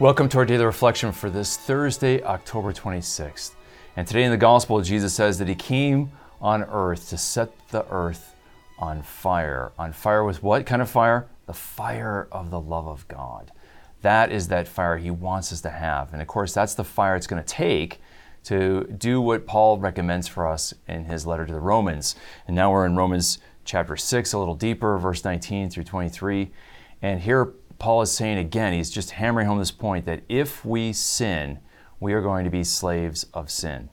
Welcome to our daily reflection for this Thursday, October 26th. And today in the Gospel, Jesus says that He came on earth to set the earth on fire. On fire with what kind of fire? The fire of the love of God. That is that fire He wants us to have. And of course, that's the fire it's going to take to do what Paul recommends for us in his letter to the Romans. And now we're in Romans chapter 6, a little deeper, verse 19 through 23. And here, Paul is saying again, he's just hammering home this point that if we sin, we are going to be slaves of sin.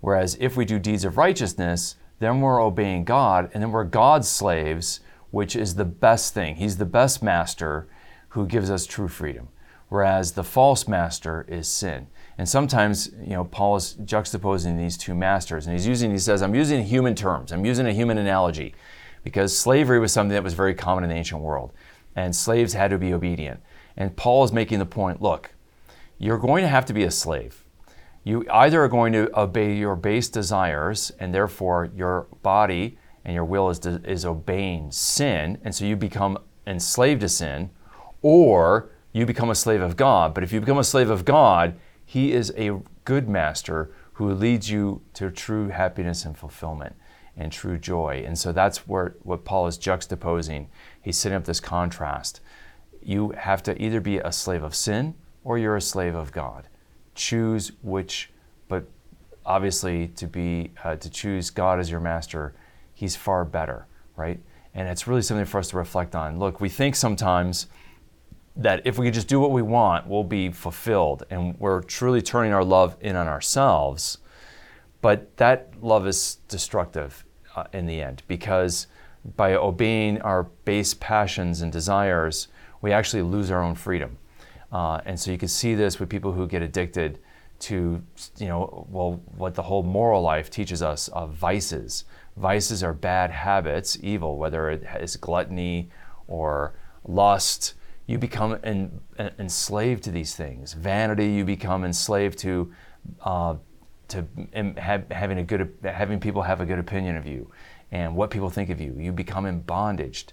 Whereas if we do deeds of righteousness, then we're obeying God, and then we're God's slaves, which is the best thing. He's the best master who gives us true freedom. Whereas the false master is sin. And sometimes, you know, Paul is juxtaposing these two masters, and he's using, he says, I'm using human terms, I'm using a human analogy, because slavery was something that was very common in the ancient world and slaves had to be obedient. And Paul is making the point look, you're going to have to be a slave. You either are going to obey your base desires, and therefore your body and your will is, is obeying sin, and so you become enslaved to sin, or you become a slave of God. But if you become a slave of God, He is a good master who leads you to true happiness and fulfillment and true joy. And so that's where what Paul is juxtaposing. He's setting up this contrast. You have to either be a slave of sin or you're a slave of God. Choose which, but obviously to be uh, to choose God as your master, He's far better, right? And it's really something for us to reflect on. Look, we think sometimes that if we could just do what we want, we'll be fulfilled, and we're truly turning our love in on ourselves. But that love is destructive uh, in the end because by obeying our base passions and desires, we actually lose our own freedom. Uh, and so you can see this with people who get addicted to, you know, well, what the whole moral life teaches us of vices. Vices are bad habits, evil, whether it is gluttony or lust. You become en- enslaved to these things. Vanity, you become enslaved to uh, to have, having a good having people have a good opinion of you and what people think of you. You become in bondage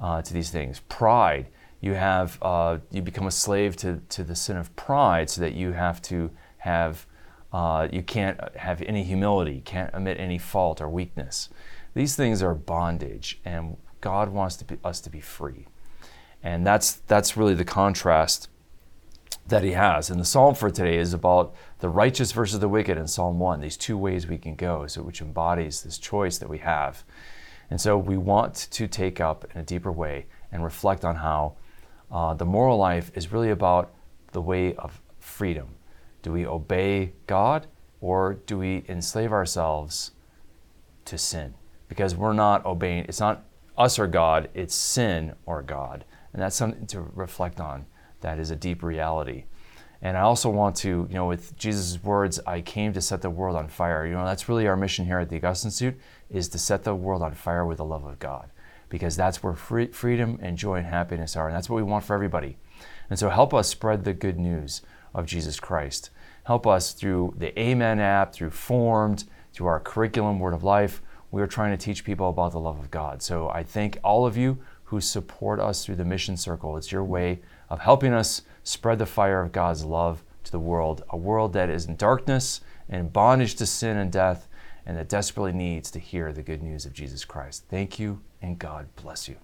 uh, to these things. Pride, you have uh, you become a slave to, to the sin of pride, so that you have to have uh, you can't have any humility, can't admit any fault or weakness. These things are bondage, and God wants to be, us to be free. And that's that's really the contrast that he has. And the psalm for today is about the righteous versus the wicked in Psalm 1, these two ways we can go, so which embodies this choice that we have. And so we want to take up in a deeper way and reflect on how uh, the moral life is really about the way of freedom. Do we obey God or do we enslave ourselves to sin? Because we're not obeying, it's not us or God, it's sin or God. And that's something to reflect on that is a deep reality. And I also want to, you know, with Jesus' words, I came to set the world on fire. You know, that's really our mission here at the Augustine Institute is to set the world on fire with the love of God, because that's where free, freedom and joy and happiness are, and that's what we want for everybody. And so, help us spread the good news of Jesus Christ. Help us through the Amen app, through Formed, through our curriculum, Word of Life. We are trying to teach people about the love of God. So I thank all of you who support us through the Mission Circle. It's your way of helping us spread the fire of God's love to the world, a world that is in darkness and bondage to sin and death, and that desperately needs to hear the good news of Jesus Christ. Thank you, and God bless you.